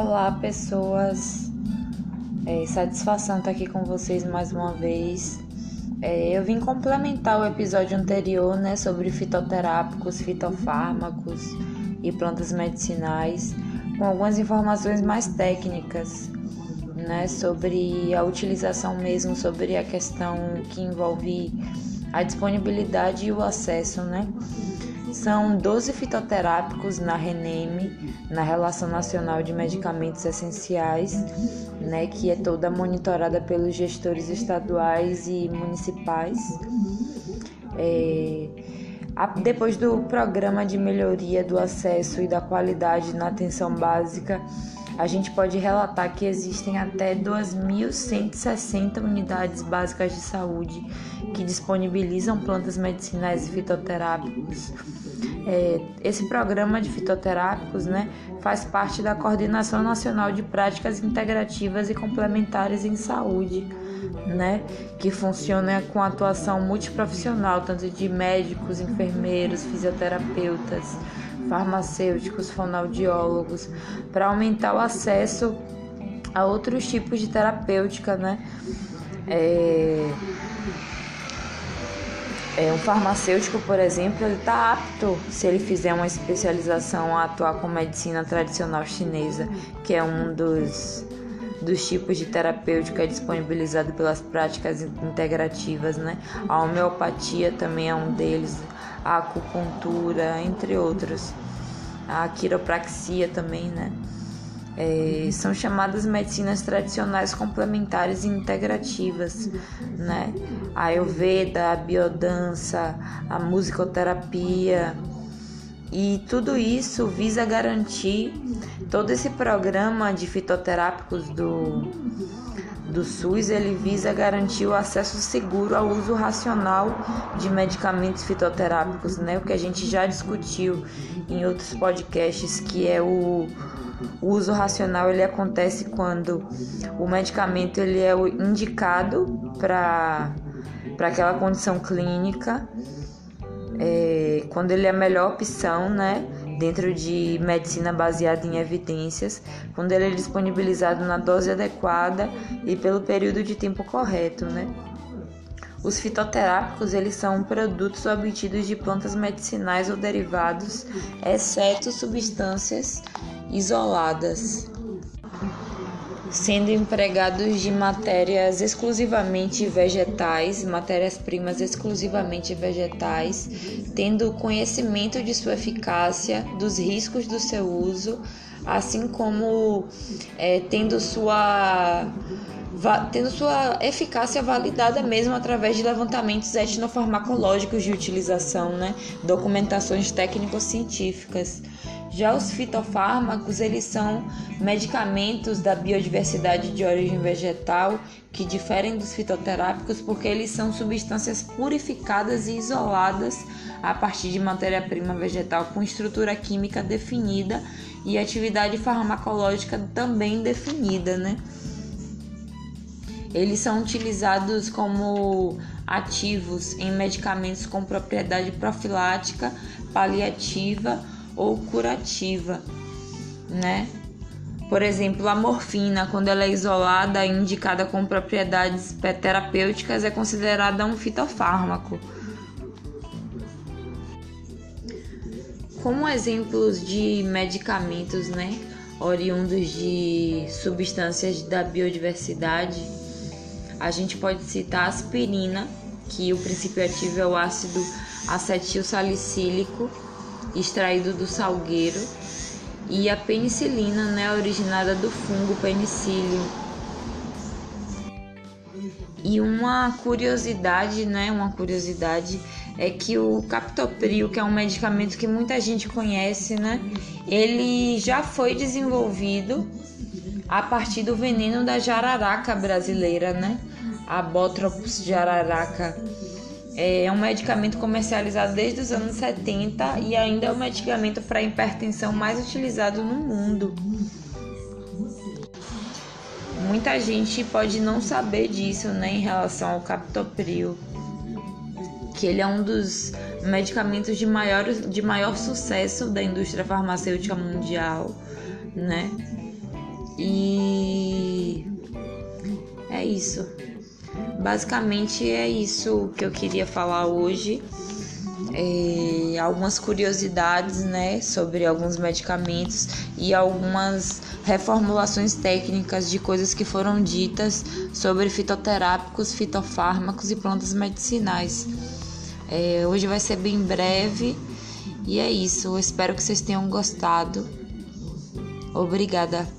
Olá, pessoas. É, satisfação estar aqui com vocês mais uma vez. É, eu vim complementar o episódio anterior, né, sobre fitoterápicos, fitofármacos e plantas medicinais, com algumas informações mais técnicas, né, sobre a utilização mesmo, sobre a questão que envolve a disponibilidade e o acesso, né? São 12 fitoterápicos na RENEME, na Relação Nacional de Medicamentos Essenciais, né, que é toda monitorada pelos gestores estaduais e municipais. É, depois do programa de melhoria do acesso e da qualidade na atenção básica, a gente pode relatar que existem até 2.160 unidades básicas de saúde que disponibilizam plantas medicinais e fitoterápicos. É, esse programa de fitoterápicos né, faz parte da Coordenação Nacional de Práticas Integrativas e Complementares em Saúde, né, que funciona com atuação multiprofissional, tanto de médicos, enfermeiros, fisioterapeutas, farmacêuticos, fonoaudiólogos, para aumentar o acesso a outros tipos de terapêutica, né? É, é, um farmacêutico, por exemplo, ele está apto, se ele fizer uma especialização, a atuar com medicina tradicional chinesa, que é um dos, dos tipos de terapêutica disponibilizado pelas práticas integrativas, né? A homeopatia também é um deles, a acupuntura, entre outros. A quiropraxia também, né? é, são chamadas medicinas tradicionais complementares e integrativas, né? A Ayurveda, a biodança, a musicoterapia. E tudo isso visa garantir todo esse programa de fitoterápicos do, do SUS, ele visa garantir o acesso seguro ao uso racional de medicamentos fitoterápicos, né? O que a gente já discutiu em outros podcasts, que é o o uso racional ele acontece quando o medicamento ele é indicado para aquela condição clínica, é, quando ele é a melhor opção, né? Dentro de medicina baseada em evidências, quando ele é disponibilizado na dose adequada e pelo período de tempo correto, né? Os fitoterápicos eles são produtos obtidos de plantas medicinais ou derivados, exceto substâncias isoladas, sendo empregados de matérias exclusivamente vegetais, matérias-primas exclusivamente vegetais, tendo conhecimento de sua eficácia, dos riscos do seu uso, assim como é, tendo sua tendo sua eficácia validada mesmo através de levantamentos etnofarmacológicos de utilização, né? documentações técnico-científicas. Já os fitofármacos, eles são medicamentos da biodiversidade de origem vegetal que diferem dos fitoterápicos porque eles são substâncias purificadas e isoladas a partir de matéria-prima vegetal com estrutura química definida e atividade farmacológica também definida, né? Eles são utilizados como ativos em medicamentos com propriedade profilática, paliativa ou curativa, né? Por exemplo, a morfina, quando ela é isolada e indicada com propriedades terapêuticas, é considerada um fitofármaco. Como exemplos de medicamentos, né, oriundos de substâncias da biodiversidade, a gente pode citar a aspirina, que o princípio ativo é o ácido acetil salicílico, extraído do salgueiro, e a penicilina, né, originada do fungo penicillium. E uma curiosidade, né, uma curiosidade é que o captopril, que é um medicamento que muita gente conhece, né, ele já foi desenvolvido a partir do veneno da jararaca brasileira, né? A Botropus jararaca é um medicamento comercializado desde os anos 70 e ainda é o medicamento para hipertensão mais utilizado no mundo. Muita gente pode não saber disso, né, em relação ao captopril, que ele é um dos medicamentos de maior, de maior sucesso da indústria farmacêutica mundial, né? E é isso. Basicamente é isso que eu queria falar hoje. É, algumas curiosidades né, sobre alguns medicamentos e algumas reformulações técnicas de coisas que foram ditas sobre fitoterápicos, fitofármacos e plantas medicinais. É, hoje vai ser bem breve e é isso. Eu espero que vocês tenham gostado. Obrigada.